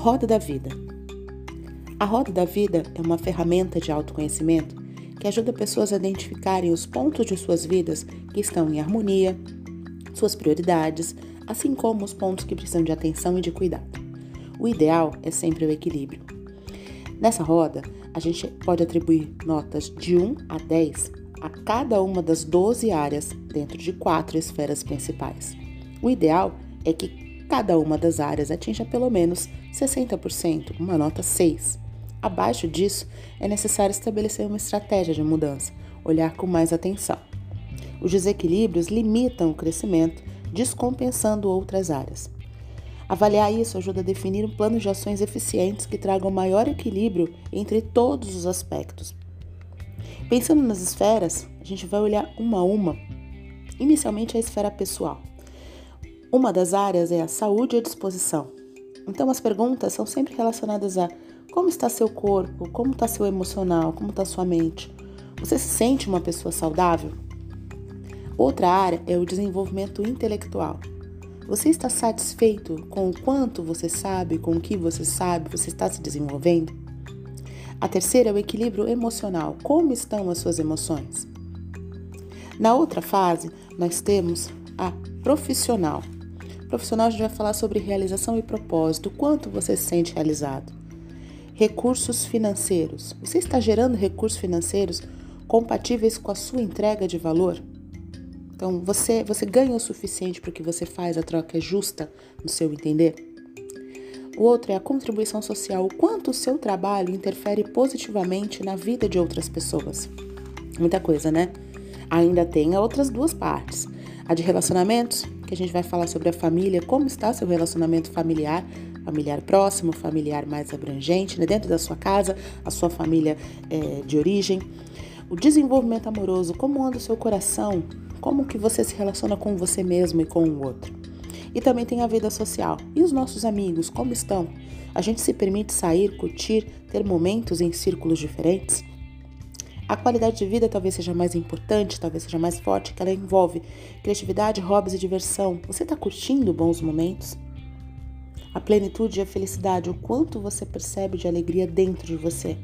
Roda da Vida. A Roda da Vida é uma ferramenta de autoconhecimento que ajuda pessoas a identificarem os pontos de suas vidas que estão em harmonia, suas prioridades, assim como os pontos que precisam de atenção e de cuidado. O ideal é sempre o equilíbrio. Nessa roda, a gente pode atribuir notas de 1 a 10 a cada uma das 12 áreas dentro de quatro esferas principais. O ideal é que cada uma das áreas atinja pelo menos 60%, uma nota 6. Abaixo disso, é necessário estabelecer uma estratégia de mudança, olhar com mais atenção. Os desequilíbrios limitam o crescimento, descompensando outras áreas. Avaliar isso ajuda a definir um plano de ações eficientes que tragam maior equilíbrio entre todos os aspectos. Pensando nas esferas, a gente vai olhar uma a uma. Inicialmente, a esfera pessoal. Uma das áreas é a saúde e a disposição. Então, as perguntas são sempre relacionadas a como está seu corpo, como está seu emocional, como está sua mente. Você se sente uma pessoa saudável? Outra área é o desenvolvimento intelectual. Você está satisfeito com o quanto você sabe, com o que você sabe, você está se desenvolvendo? A terceira é o equilíbrio emocional. Como estão as suas emoções? Na outra fase, nós temos a profissional profissional, a gente vai falar sobre realização e propósito. Quanto você se sente realizado? Recursos financeiros. Você está gerando recursos financeiros compatíveis com a sua entrega de valor? Então, você, você ganha o suficiente para o que você faz, a troca é justa, no seu entender? O outro é a contribuição social. O quanto o seu trabalho interfere positivamente na vida de outras pessoas? Muita coisa, né? Ainda tem outras duas partes: a de relacionamentos que a gente vai falar sobre a família, como está seu relacionamento familiar, familiar próximo, familiar mais abrangente, né? dentro da sua casa, a sua família é, de origem. O desenvolvimento amoroso, como anda o seu coração, como que você se relaciona com você mesmo e com o outro. E também tem a vida social. E os nossos amigos, como estão? A gente se permite sair, curtir, ter momentos em círculos diferentes? A qualidade de vida talvez seja mais importante, talvez seja mais forte, que ela envolve criatividade, hobbies e diversão. Você está curtindo bons momentos? A plenitude e a felicidade, o quanto você percebe de alegria dentro de você?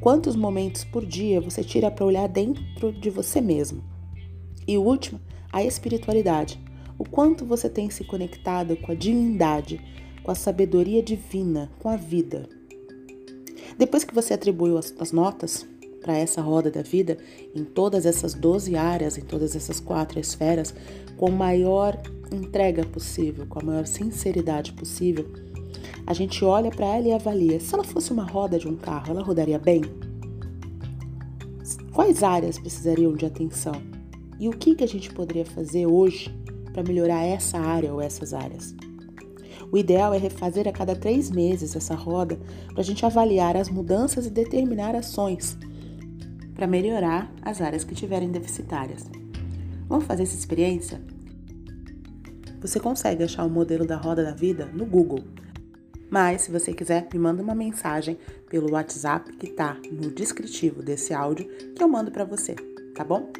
Quantos momentos por dia você tira para olhar dentro de você mesmo? E o último, a espiritualidade. O quanto você tem se conectado com a divindade, com a sabedoria divina, com a vida. Depois que você atribuiu as, as notas, para essa roda da vida, em todas essas 12 áreas, em todas essas quatro esferas, com a maior entrega possível, com a maior sinceridade possível, a gente olha para ela e avalia. Se ela fosse uma roda de um carro, ela rodaria bem? Quais áreas precisariam de atenção? E o que, que a gente poderia fazer hoje para melhorar essa área ou essas áreas? O ideal é refazer a cada três meses essa roda para a gente avaliar as mudanças e determinar ações para melhorar as áreas que tiverem deficitárias. Vamos fazer essa experiência? Você consegue achar o modelo da roda da vida no Google. Mas, se você quiser, me manda uma mensagem pelo WhatsApp que está no descritivo desse áudio que eu mando para você, tá bom?